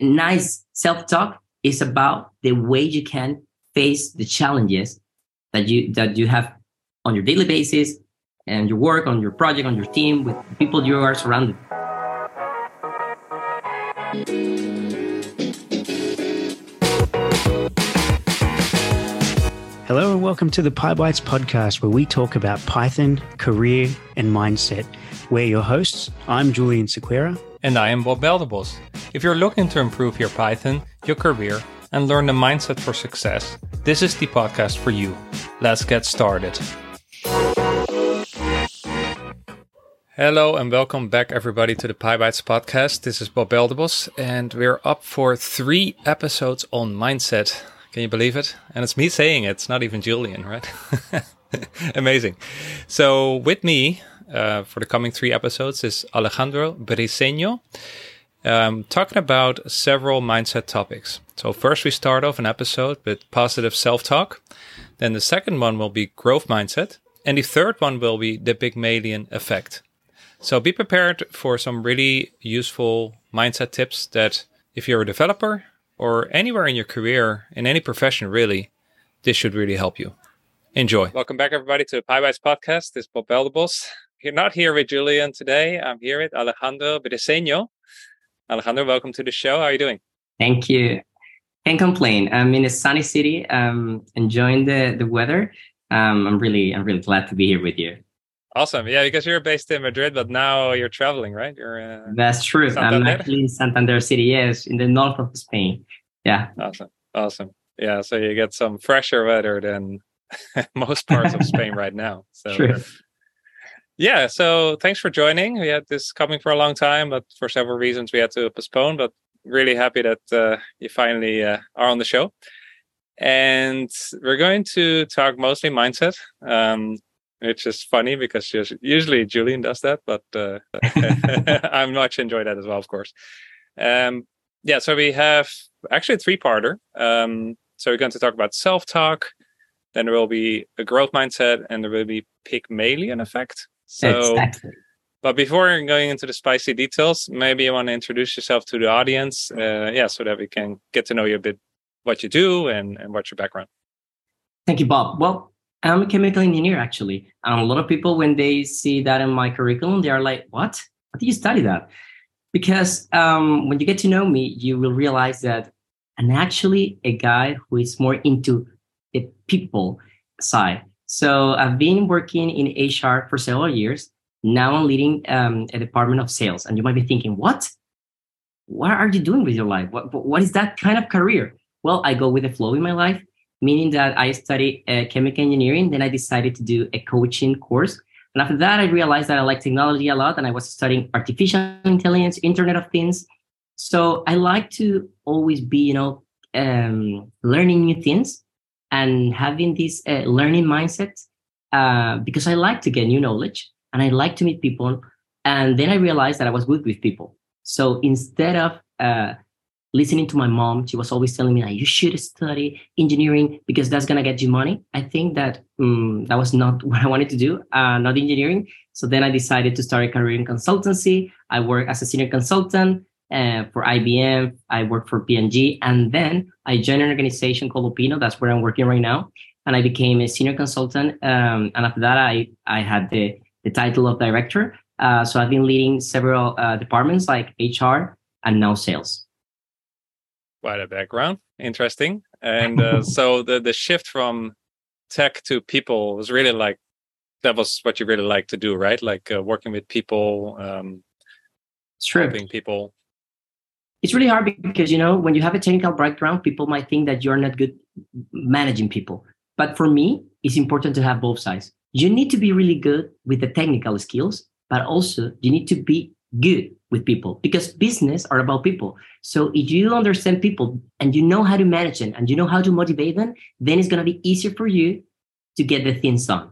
nice self-talk is about the way you can face the challenges that you that you have on your daily basis and your work on your project on your team with people you are surrounded Hello and welcome to the PyBites podcast, where we talk about Python, career, and mindset. We're your hosts. I'm Julian Sequeira. And I am Bob Belderbos. If you're looking to improve your Python, your career, and learn the mindset for success, this is the podcast for you. Let's get started. Hello and welcome back, everybody, to the PyBites podcast. This is Bob Belderbos, and we're up for three episodes on mindset. Can you believe it? And it's me saying it, it's not even Julian, right? Amazing. So, with me uh, for the coming three episodes is Alejandro Briceño, um, talking about several mindset topics. So, first, we start off an episode with positive self talk. Then, the second one will be growth mindset. And the third one will be the Pygmalion effect. So, be prepared for some really useful mindset tips that if you're a developer or anywhere in your career, in any profession really, this should really help you. Enjoy. Welcome back, everybody, to the PyBites podcast. This is Bob Belderbos. You're not here with Julian today. I'm here with Alejandro Briceño. Alejandro, welcome to the show. How are you doing? Thank you. Can't complain. I'm in a sunny city, um, enjoying the, the weather. Um, I'm really, I'm really glad to be here with you. Awesome. Yeah, because you're based in Madrid, but now you're traveling, right? You're uh, That's true. Santander? I'm actually in Santander City, yes, in the north of Spain. Yeah. Awesome. Awesome. Yeah, so you get some fresher weather than most parts of Spain right now. So true. Yeah, so thanks for joining. We had this coming for a long time, but for several reasons we had to postpone, but really happy that uh, you finally uh, are on the show. And we're going to talk mostly mindset. Um, which is funny because usually Julian does that, but uh, I'm much enjoy that as well, of course. Um, yeah, so we have actually a three-parter. Um, so we're going to talk about self-talk, then there will be a growth mindset, and there will be Pygmalion effect. So, exactly. but before going into the spicy details, maybe you want to introduce yourself to the audience, uh, yeah, so that we can get to know you a bit, what you do, and and what's your background. Thank you, Bob. Well, I'm a chemical engineer, actually. And a lot of people, when they see that in my curriculum, they are like, what? What do you study that? Because um, when you get to know me, you will realize that I'm actually a guy who is more into the people side. So I've been working in HR for several years. Now I'm leading um, a department of sales. And you might be thinking, what? What are you doing with your life? What, what is that kind of career? Well, I go with the flow in my life meaning that I studied uh, chemical engineering. Then I decided to do a coaching course. And after that, I realized that I like technology a lot and I was studying artificial intelligence, Internet of Things. So I like to always be, you know, um, learning new things and having this uh, learning mindset uh, because I like to get new knowledge and I like to meet people. And then I realized that I was good with people. So instead of uh, listening to my mom she was always telling me that you should study engineering because that's going to get you money i think that um, that was not what i wanted to do uh, not engineering so then i decided to start a career in consultancy i work as a senior consultant uh, for ibm i worked for P&G and then i joined an organization called Opinno that's where i'm working right now and i became a senior consultant um, and after that i i had the the title of director uh, so i've been leading several uh, departments like hr and now sales quite a background. Interesting. And uh, so the the shift from tech to people was really like that was what you really like to do, right? Like uh, working with people, um, sure. helping people. It's really hard because you know when you have a technical background, people might think that you're not good managing people. But for me, it's important to have both sides. You need to be really good with the technical skills, but also you need to be good with people because business are about people. So if you understand people and you know how to manage them and you know how to motivate them, then it's going to be easier for you to get the things done.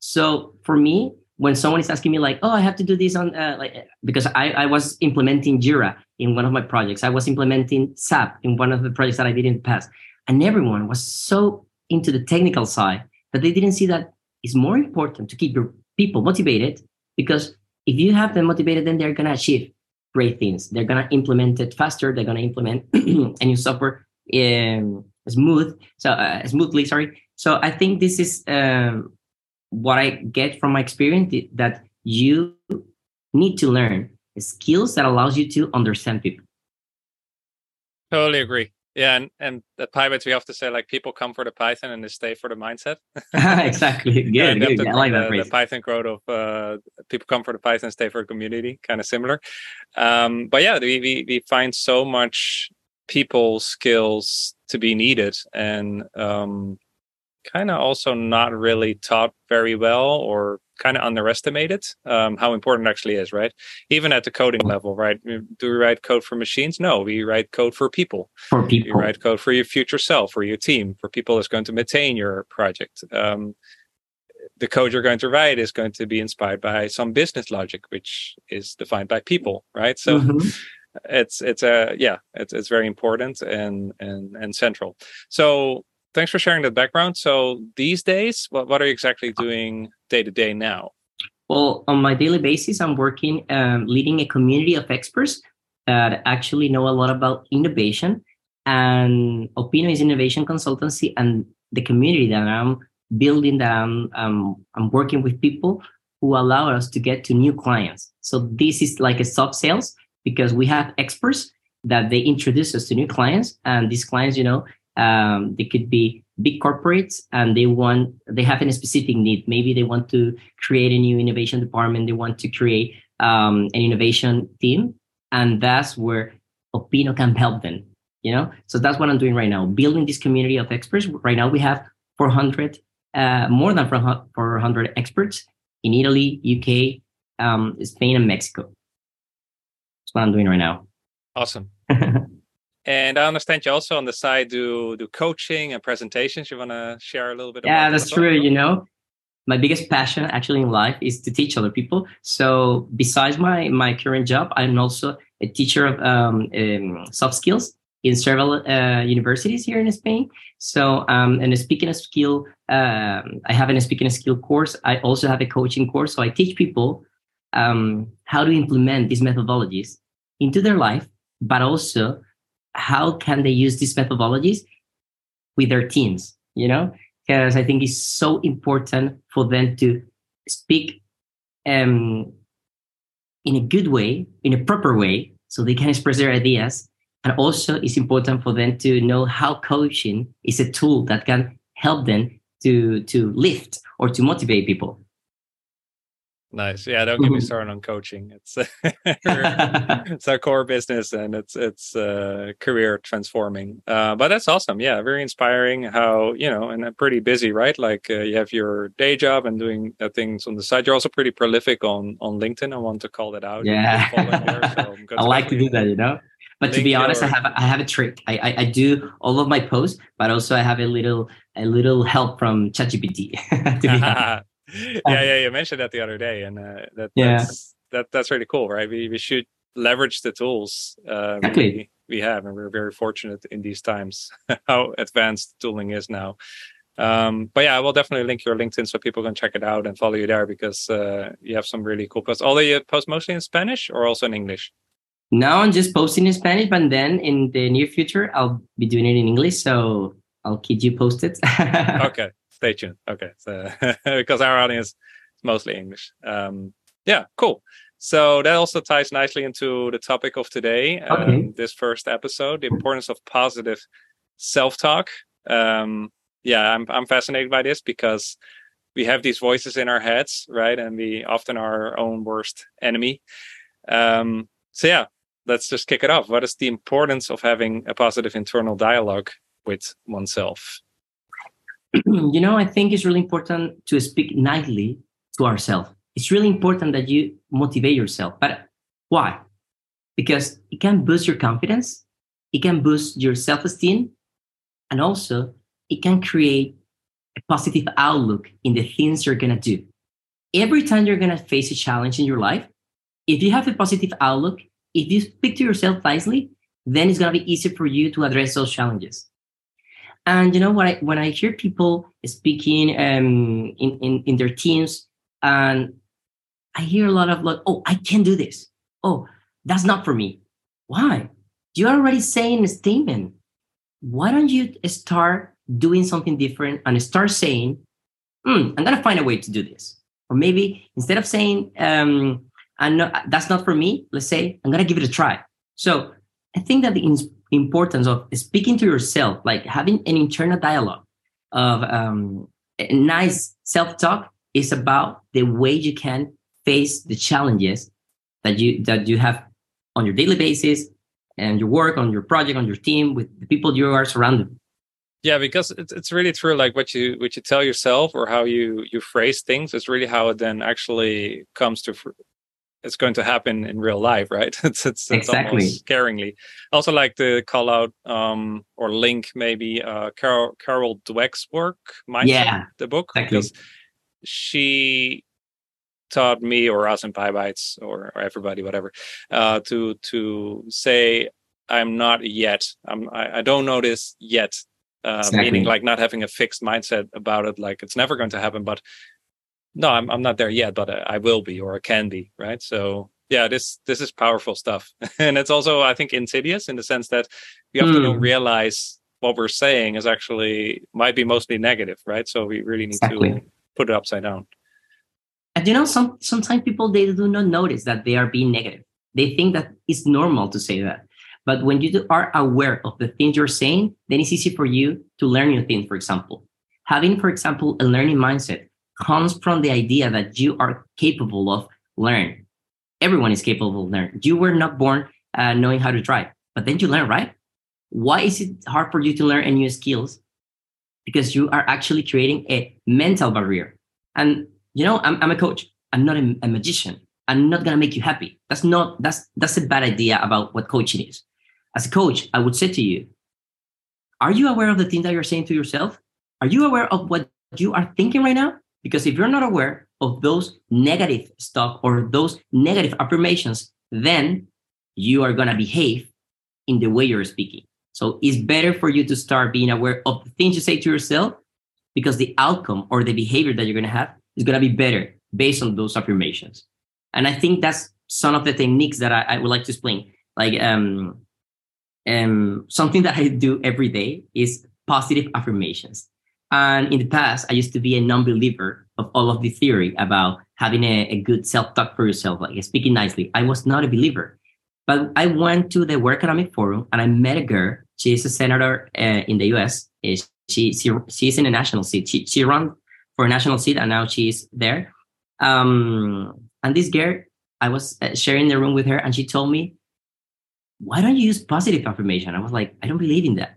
So for me, when someone is asking me like, oh, I have to do this on uh, like because I, I was implementing Jira in one of my projects. I was implementing SAP in one of the projects that I did in the past. And everyone was so into the technical side that they didn't see that it's more important to keep your people motivated because if you have them motivated, then they're going to achieve. great things. They're gonna implement it faster. They're gonna implement a new software um, smooth, so uh, smoothly. Sorry. So I think this is um, what I get from my experience that you need to learn skills that allows you to understand people. Totally agree. Yeah, and and at PyBites we have to say like people come for the Python and they stay for the mindset. exactly. Good. yeah, good. The, I like that phrase. The Python quote of uh, people come for the Python, stay for the community, kind of similar. Um, but yeah, we, we we find so much people skills to be needed, and um, kind of also not really taught very well or kind of underestimated um, how important it actually is, right? Even at the coding level, right? Do we write code for machines? No, we write code for people. For people. You write code for your future self, for your team, for people that's going to maintain your project. Um, the code you're going to write is going to be inspired by some business logic, which is defined by people, right? So mm-hmm. it's it's a yeah, it's it's very important and and and central. So thanks for sharing that background. So these days, what, what are you exactly doing day to day now? Well, on my daily basis, I'm working um, leading a community of experts that actually know a lot about innovation. And Opinno is innovation consultancy, and the community that I'm building, that I'm um, I'm working with people who allow us to get to new clients. So this is like a soft sales because we have experts that they introduce us to new clients, and these clients, you know, um, they could be big corporates and they want they have a specific need. Maybe they want to create a new innovation department. They want to create um, an innovation team. And that's where Opinno can help them you know? So that's what i'm doing right now building this community of experts. Right now we have 400 uh, more than 400 experts in italy uk um, spain and mexico. That's what i'm doing right now. Awesome And I understand you also on the side do do coaching and presentations. You want to share a little bit? Yeah, that's true. You know, my biggest passion actually in life is to teach other people. So besides my my current job, I'm also a teacher of um, um, soft skills in several uh, universities here in Spain. So um, and a speaking a skill, um, I have a speaking a skill course. I also have a coaching course. So I teach people um, how to implement these methodologies into their life, but also how can they use these methodologies with their teams you know? Because i think it's so important for them to speak um, in a good way in a proper way so they can express their ideas. And also it's important for them to know how coaching is a tool that can help them to to lift or to motivate people Nice. Yeah, don't get me started on coaching. It's it's our core business and it's it's uh, career transforming. Uh, but that's awesome. Yeah, very inspiring. How you know, and I'm pretty busy, right? Like uh, you have your day job and doing things on the side. You're also pretty prolific on on LinkedIn. I want to call that out. Yeah, there, so I like to do that. You know. But to be honest, your... I have I have a trick. I, I, I do all of my posts, but also I have a little a little help from ChatGPT. yeah, yeah, you mentioned that the other day, and uh, that, yeah. that's that, that's really cool, right? We we should leverage the tools uh, exactly. we, we have, and we're very fortunate in these times how advanced tooling is now. Um, but yeah, I will definitely link your LinkedIn so people can check it out and follow you there because uh, you have some really cool posts. Although you post mostly in Spanish or also in English. Now I'm just posting in Spanish, but then in the near future I'll be doing it in English. So I'll keep you posted. okay, stay tuned. Okay, so because our audience is mostly English. Um, yeah, cool. So that also ties nicely into the topic of today, um, okay. um, this first episode, the importance of positive self-talk. Um, yeah, I'm I'm fascinated by this because we have these voices in our heads, right? And we often are our own worst enemy. Um, so yeah, let's just kick it off. What is the importance of having a positive internal dialogue with oneself? you know, I think it's really important to speak nicely to ourselves. It's really important that you motivate yourself. But why? Because it can boost your confidence, it can boost your self esteem, and also it can create a positive outlook in the things you're going to do. Every time you're going to face a challenge in your life, if you have a positive outlook, if you speak to yourself nicely, then it's going to be easier for you to address those challenges. And you know what? I, when I hear people speaking um, in, in in their teams, and I hear a lot of like, "Oh, I can't do this. Oh, that's not for me. Why? You're already saying a statement. Why don't you start doing something different and start saying, hmm, I'm to find a way to do this. Or maybe instead of saying, um, I'm not, that's not for me, let's say, I'm to give it a try. So I think that the importance of speaking to yourself, like having an internal dialogue of um, nice self talk, is about the way you can face the challenges that you that you have on your daily basis and your work on your project on your team with the people you are surrounded. Yeah because it's, it's really true like what you what you tell yourself or how you you phrase things is really how it then actually comes to it's going to happen in real life right it's it's, it's exactly scaringly I also like to call out um or link maybe uh carol carol dweck's work mindset yeah the book exactly. because she taught me or us in PyBites or, or everybody, whatever, uh, to to say I'm not yet. I'm I, I don't know this yet. Uh, exactly. Meaning like not having a fixed mindset about it, like it's never going to happen. But no, I'm I'm not there yet, but I, I will be or I can be, right? So yeah, this this is powerful stuff, and it's also I think insidious in the sense that we often mm. don't realize what we're saying is actually might be mostly negative, right? So we really need exactly. to put it upside down. And you know, some sometimes people they do not notice that they are being negative. They think that it's normal to say that. But when you are aware of the things you're saying, then it's easy for you to learn new things. For example, having, for example, a learning mindset comes from the idea that you are capable of learning. Everyone is capable of learning. You were not born uh, knowing how to drive, but then you learn, right? Why is it hard for you to learn a new skills? Because you are actually creating a mental barrier. And you know, I'm, I'm a coach. I'm not a, a magician. I'm not gonna make you happy. That's not that's that's a bad idea about what coaching is. As a coach, I would say to you, are you aware of the things that you're saying to yourself? Are you aware of what you are thinking right now? Because if you're not aware of those negative stuff or those negative affirmations, then you are gonna behave in the way you're speaking. So it's better for you to start being aware of the things you say to yourself because the outcome or the behavior that you're gonna have is going to be better based on those affirmations. And I think that's some of the techniques that I, I would like to explain. Like um, um, something that I do every day is positive affirmations. And in the past, I used to be a non-believer of all of the theory about having a, a good self-talk for yourself, like speaking nicely. I was not a believer. But I went to the World Economic Forum and I met a girl. She's a senator uh, in the US. She, she, she's in a national seat. She, she ran for a national seat, and now she's there. Um, and this girl, I was uh, sharing the room with her, and she told me, "Why don't you use positive affirmation?" I was like, "I don't believe in that."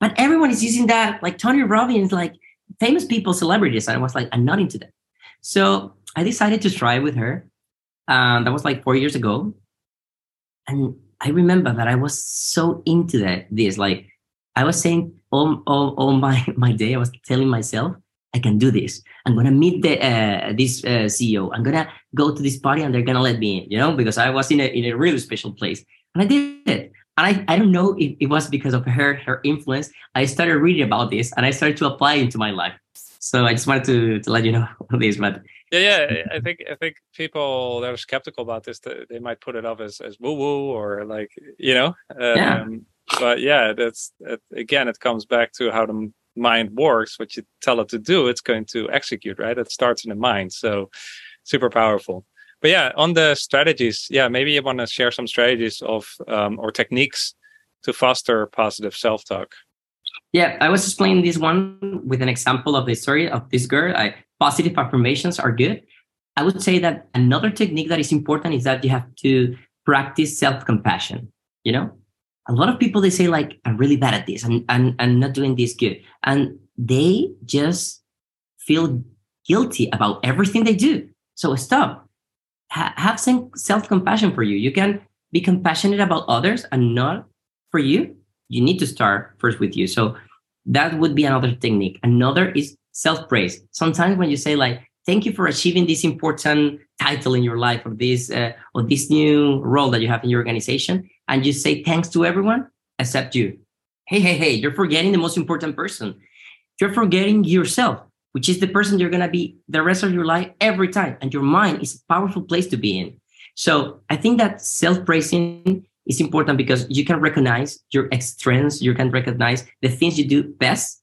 But everyone is using that, like Tony Robbins, like famous people, celebrities. And I was like, I'm not into that. So I decided to try with her. Um, that was like four years ago. And I remember that I was so into that. This, like, I was saying all, all, all my, my day, I was telling myself, I can do this. I'm gonna meet the uh, this uh, CEO. I'm gonna go to this party and they're gonna let me in. You know, because I was in a in a really special place, and I did it. And I, I don't know if it was because of her her influence. I started reading about this and I started to apply into my life. So I just wanted to, to let you know this, but yeah, yeah. I think I think people that are skeptical about this, they might put it off as as woo woo or like you know. Um, yeah. But yeah, that's again, it comes back to how the mind works, what you tell it to do, it's going to execute, right? It starts in the mind. So super powerful. But yeah, on the strategies, yeah, maybe you want to share some strategies of um, or techniques to foster positive self talk. Yeah, I was explaining this one with an example of the story of this girl. I, positive affirmations are good. I would say that another technique that is important is that you have to practice self compassion. You know, a lot of people they say like i'm really bad at this and I'm not doing this good and they just feel guilty about everything they do so stop ha- have some self-compassion for you. You can be compassionate about others and not for you. You need to start first with you. So that would be another technique. Another is self-praise. Sometimes when you say like thank you for achieving this important title in your life or this uh, or this new role that you have in your organization and you say thanks to everyone except you. Hey, hey, hey, you're forgetting the most important person. You're forgetting yourself, which is the person you're going to be the rest of your life every time. And your mind is a powerful place to be in. So I think that self praising is important because you can recognize your strengths, you can recognize the things you do best.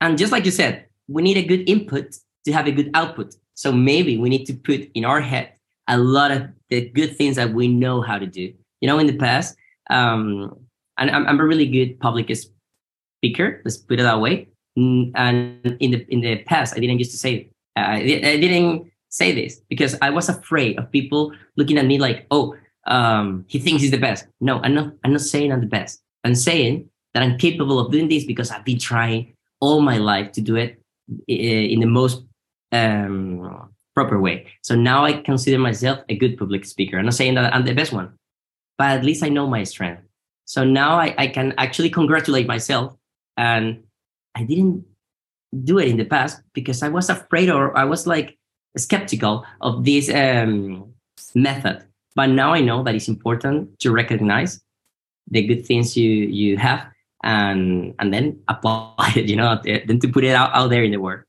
And just like you said, we need a good input to have a good output. So maybe we need to put in our head a lot of the good things that we know how to do. You know, in the past, um, and I'm, I'm a really good public speaker. Let's put it that way. And in the in the past, I didn't used to say I, I didn't say this because I was afraid of people looking at me like, oh, um, he thinks he's the best. No, I'm not. I'm not saying I'm the best. I'm saying that I'm capable of doing this because I've been trying all my life to do it in the most um, proper way. So now I consider myself a good public speaker. I'm not saying that I'm the best one, but at least I know my strength. So now I, I can actually congratulate myself. And I didn't do it in the past because I was afraid or I was like skeptical of this um, method. But now I know that it's important to recognize the good things you you have and and then apply it, you know, then to put it out, out there in the world.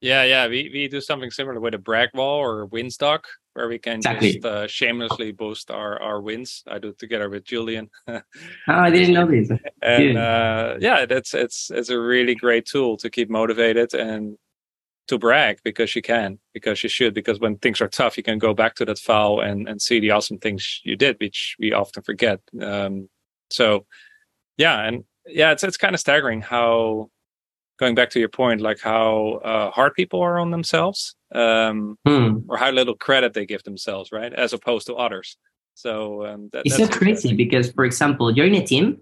Yeah, yeah, we, we do something similar with a brag wall or Winstock where we can exactly. just uh, shamelessly boost our, our wins. I do it together with Julian. oh, I didn't know this. and uh, yeah, that's it's it's a really great tool to keep motivated and to brag because you can, because you should, because when things are tough, you can go back to that file and, and see the awesome things you did, which we often forget. Um, so yeah, and yeah, it's it's kind of staggering how going back to your point, like how uh, hard people are on themselves, um, hmm. or how little credit they give themselves, right, as opposed to others. So um, that, it's so crazy because, for example, you're in a team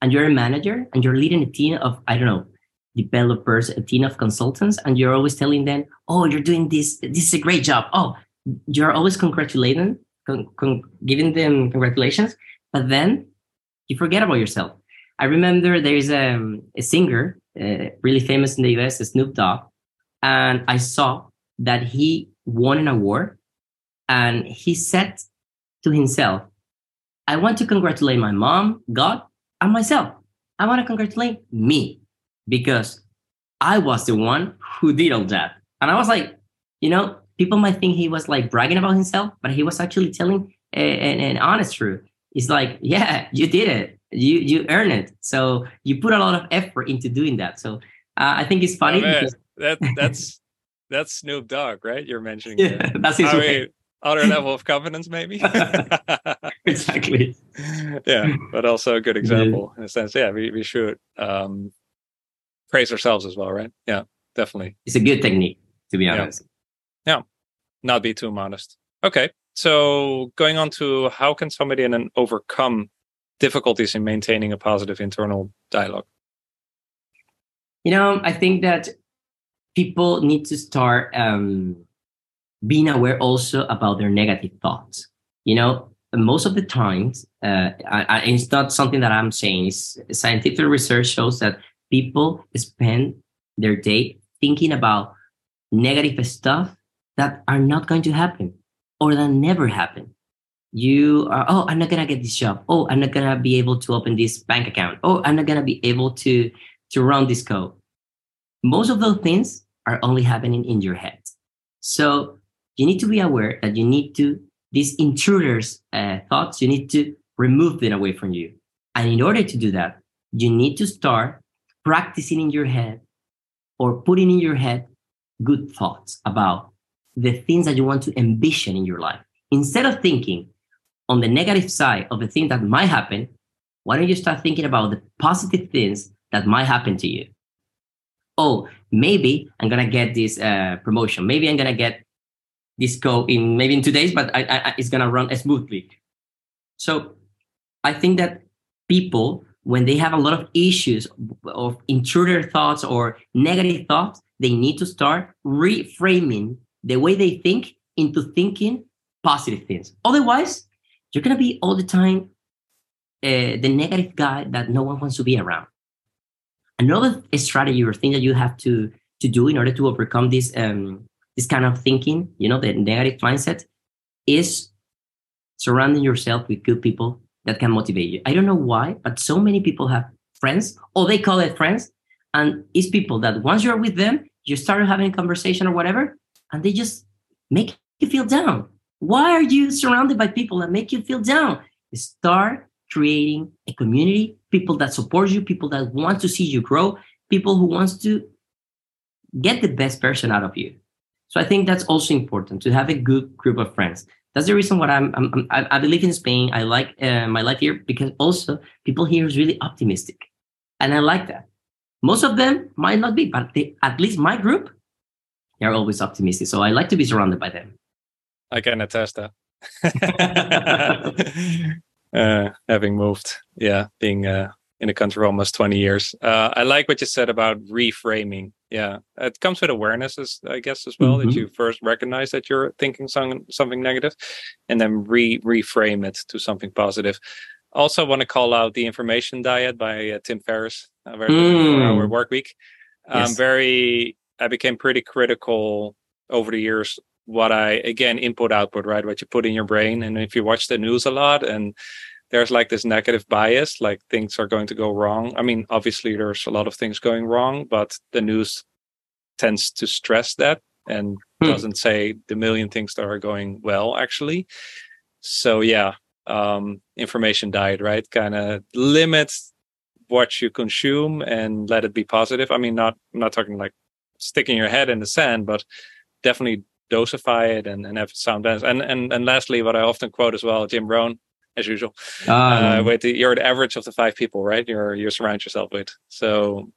and you're a manager and you're leading a team of I don't know developers, a team of consultants, and you're always telling them, "Oh, you're doing this. This is a great job." Oh, you're always congratulating, con- con- giving them congratulations, but then you forget about yourself. I remember there is a, a singer uh, really famous in the US, Snoop Dogg, and I saw that he won an award, and he said to himself, "I want to congratulate my mom, God, and myself. I want to congratulate me because I was the one who did all that." And I was like, you know, people might think he was like bragging about himself, but he was actually telling an, an honest truth. It's like, yeah, you did it you you earn it so you put a lot of effort into doing that so uh, i think it's funny oh, because that that's that's snoop dogg right? You're mentioning yeah that. that's his I mean, other level of confidence maybe? Exactly. Yeah but also a good example yeah. in a sense. Yeah we, we should um praise ourselves as well right? Yeah definitely. It's a good technique to be honest. Yeah, yeah. not be too modest. Okay so going on to how can somebody then overcome difficulties in maintaining a positive internal dialogue? You know, I think that people need to start um, being aware also about their negative thoughts. You know, most of the times, uh, I, I, it's not something that I'm saying. It's, scientific research shows that people spend their day thinking about negative stuff that are not going to happen or that never happen you are oh i'm not gonna get this job oh i'm not gonna be able to open this bank account oh i'm not gonna be able to to run this code most of those things are only happening in your head. So you need to be aware that you need to these intruders uh, thoughts you need to remove them away from you. And in order to do that you need to start practicing in your head or putting in your head good thoughts about the things that you want to ambition in your life. Instead of thinking on the negative side of the thing that might happen, why don't you start thinking about the positive things that might happen to you? Oh, maybe I'm gonna get this uh, promotion. Maybe I'm gonna get this code in maybe in two days, but I, I, it's gonna run smoothly. So I think that people, when they have a lot of issues of intruder thoughts or negative thoughts, they need to start reframing the way they think into thinking positive things. Otherwise, you're to be all the time uh, the negative guy that no one wants to be around. Another strategy or thing that you have to to do in order to overcome this um, this kind of thinking, you know, the negative mindset, is surrounding yourself with good people that can motivate you. I don't know why, but so many people have friends, or they call it friends, and it's people that once you're with them, you start having a conversation or whatever, and they just make you feel down Why are you surrounded by people that make you feel down? Start creating a community, people that support you, people that want to see you grow, people who wants to get the best person out of you. So I think that's also important to have a good group of friends. That's the reason why I'm, I'm, I'm i believe in Spain. I like uh, my life here because also people here is really optimistic, and I like that. Most of them might not be, but they, at least my group, they're always optimistic. So I like to be surrounded by them. I can attest that. uh, having moved, yeah, being uh, in the country almost 20 years. Uh, I like what you said about reframing. Yeah, it comes with awareness, as, I guess, as well, mm-hmm. that you first recognize that you're thinking some, something negative and then re reframe it to something positive. Also, want to call out the information diet by uh, Tim Ferriss, uh, very mm. hour work week. Um, yes. very, I became pretty critical over the years what I again input output right? What you put in your brain. And if you watch the news a lot and there's like this negative bias like things are going to go wrong. I mean obviously there's a lot of things going wrong but the news tends to stress that and hmm. doesn't say the million things that are going well actually. So yeah um information diet right? Kind of limits what you consume and let it be positive. I mean not I'm not talking like sticking your head in the sand but definitely dosify it and, and have sound balance. And, and and lastly, what I often quote as well, Jim Rohn, as usual, um, uh, with the, you're the average of the five people, right? You're you surround yourself with. So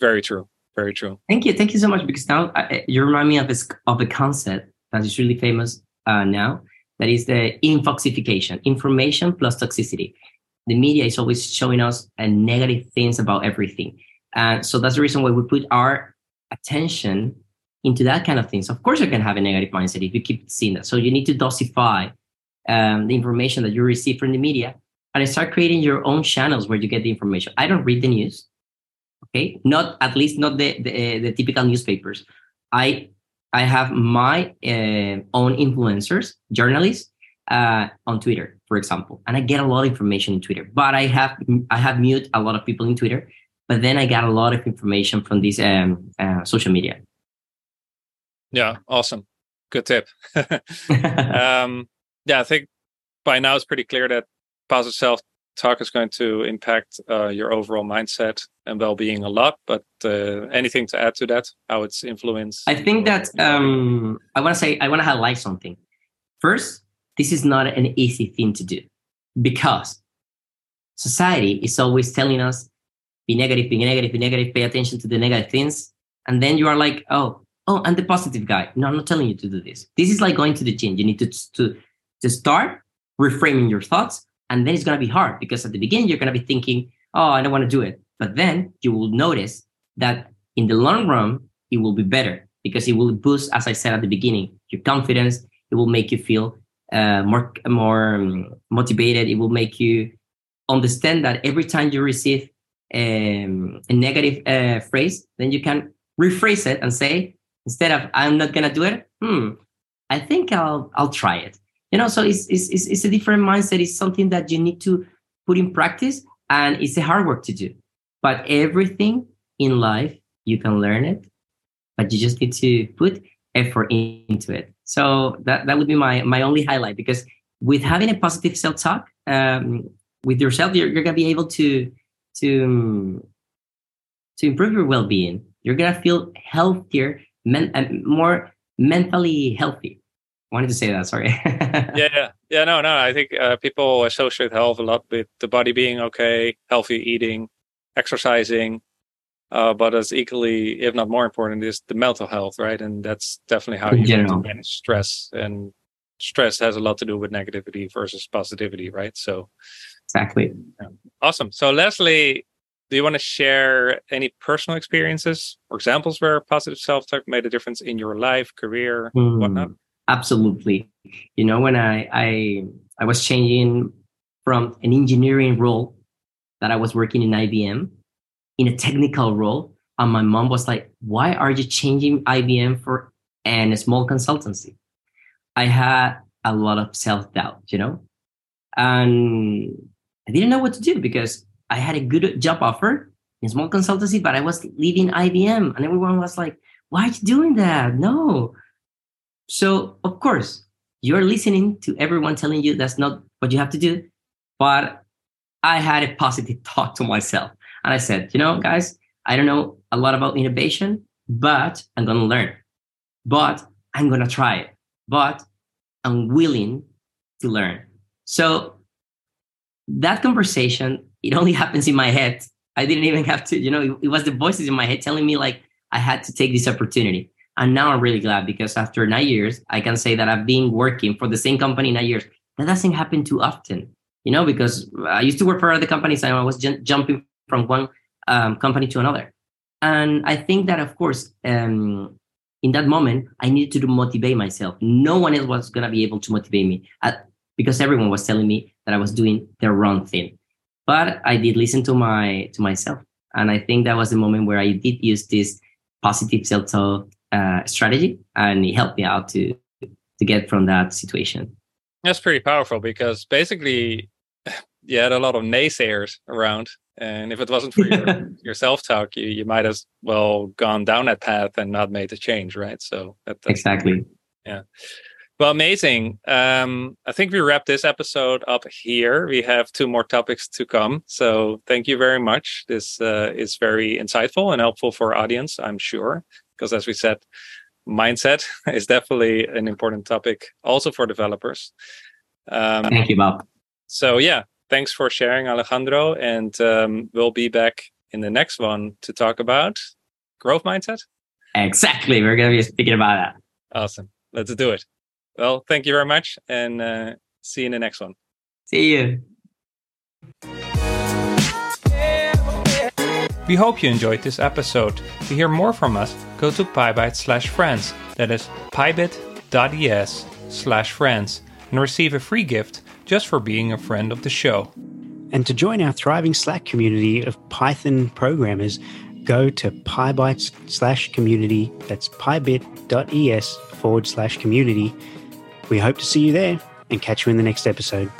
very true, very true. Thank you, thank you so much. Because now uh, you remind me of this of a concept that is really famous uh, now. That is the infoxification, information plus toxicity. The media is always showing us a negative things about everything. And so that's the reason why we put our attention into that kind of things, of course, you can have a negative mindset if you keep seeing that. So you need to dosify um, the information that you receive from the media and start creating your own channels where you get the information. I don't read the news, okay? Not at least not the the, the typical newspapers. I I have my uh, own influencers, journalists uh, on Twitter, for example, and I get a lot of information in Twitter. But I have I have mute a lot of people in Twitter, but then I got a lot of information from this um, uh, social media. Yeah, awesome. Good tip. um, yeah, I think by now it's pretty clear that positive self talk is going to impact uh, your overall mindset and well-being a lot but uh, anything to add to that how it's influenced i think that um, i want to say i want to highlight something first this is not an easy thing to do because society is always telling us be negative be negative be negative pay attention to the negative things and then you are like oh oh, I'm the positive guy. No, I'm not telling you to do this. This is like going to the gym. You need to to to start reframing your thoughts, and then it's gonna be hard because at the beginning you're gonna be thinking, oh, I don't want to do it, but then you will notice that in the long run it will be better because it will boost, as I said at the beginning, your confidence. It will make you feel uh, more more um, motivated. It will make you understand that every time you receive um, a negative uh, phrase, then you can rephrase it and say, instead of i'm not gonna do it hmm i think i'll i'll try it. You know so it's it's it's, a different mindset. It's something that you need to put in practice and it's a hard work to do. But everything in life you can learn it but you just need to put effort into it. So that that would be my my only highlight because with having a positive self-talk um, with yourself you're, you're gonna be able to to to improve your well-being. You're gonna feel healthier men- uh, more mentally healthy. I wanted to say that. Sorry. yeah, yeah, yeah. No, no. I think uh, people associate health a lot with the body being okay, healthy eating, exercising. Uh, but as equally, if not more important, is the mental health, right? And that's definitely how you manage stress. And stress has a lot to do with negativity versus positivity, right? So, exactly. Yeah. Awesome. So, Leslie, do you want to share any personal experiences or examples where positive self-talk made a difference in your life career mm, whatnot absolutely. You know when I, I i was changing from an engineering role that i was working in ibm in a technical role and my mom was like why are you changing ibm for an, a small consultancy? I had a lot of self-doubt you know? And i didn't know what to do because I had a good job offer in small consultancy, but I was leaving IBM, and everyone was like, "Why are you doing that? No." So of course, you're listening to everyone telling you that's not what you have to do. But I had a positive talk to myself. And I said, you know, guys, I don't know a lot about innovation, but I'm to learn. But I'm to try it. But I'm willing to learn. So that conversation, it only happens in my head. I didn't even have to, you know, it, it was the voices in my head telling me like I had to take this opportunity. And now I'm really glad because after nine years, I can say that I've been working for the same company nine years. That doesn't happen too often, you know, because I used to work for other companies and I was j- jumping from one um, company to another. And I think that, of course, um, in that moment, I needed to motivate myself. No one else was going to be able to motivate me because everyone was telling me that I was doing the wrong thing. But I did listen to my to myself, and I think that was the moment where I did use this positive self-talk uh, strategy, and it helped me out to to get from that situation. That's pretty powerful because basically you had a lot of naysayers around and if it wasn't for your, your self-talk you, you might as well gone down that path and not made the change right? So that, exactly. Yeah well amazing um, i think we wrap this episode up here we have two more topics to come so thank you very much this uh, is very insightful and helpful for our audience i'm sure because as we said mindset is definitely an important topic also for developers um, thank you bob so yeah thanks for sharing, Alejandro. And um, we'll be back in the next one to talk about growth mindset. Exactly. We're going to be speaking about that. Awesome. Let's do it. Well, thank you very much and uh, see you in the next one. See you. We hope you enjoyed this episode. To hear more from us, go to PyBite slash friends. That is pybit.es slash friends and receive a free gift just for being a friend of the show. And to join our thriving Slack community of Python programmers, go to PyBites slash community. That's pybit.es forward slash community. We hope to see you there and catch you in the next episode.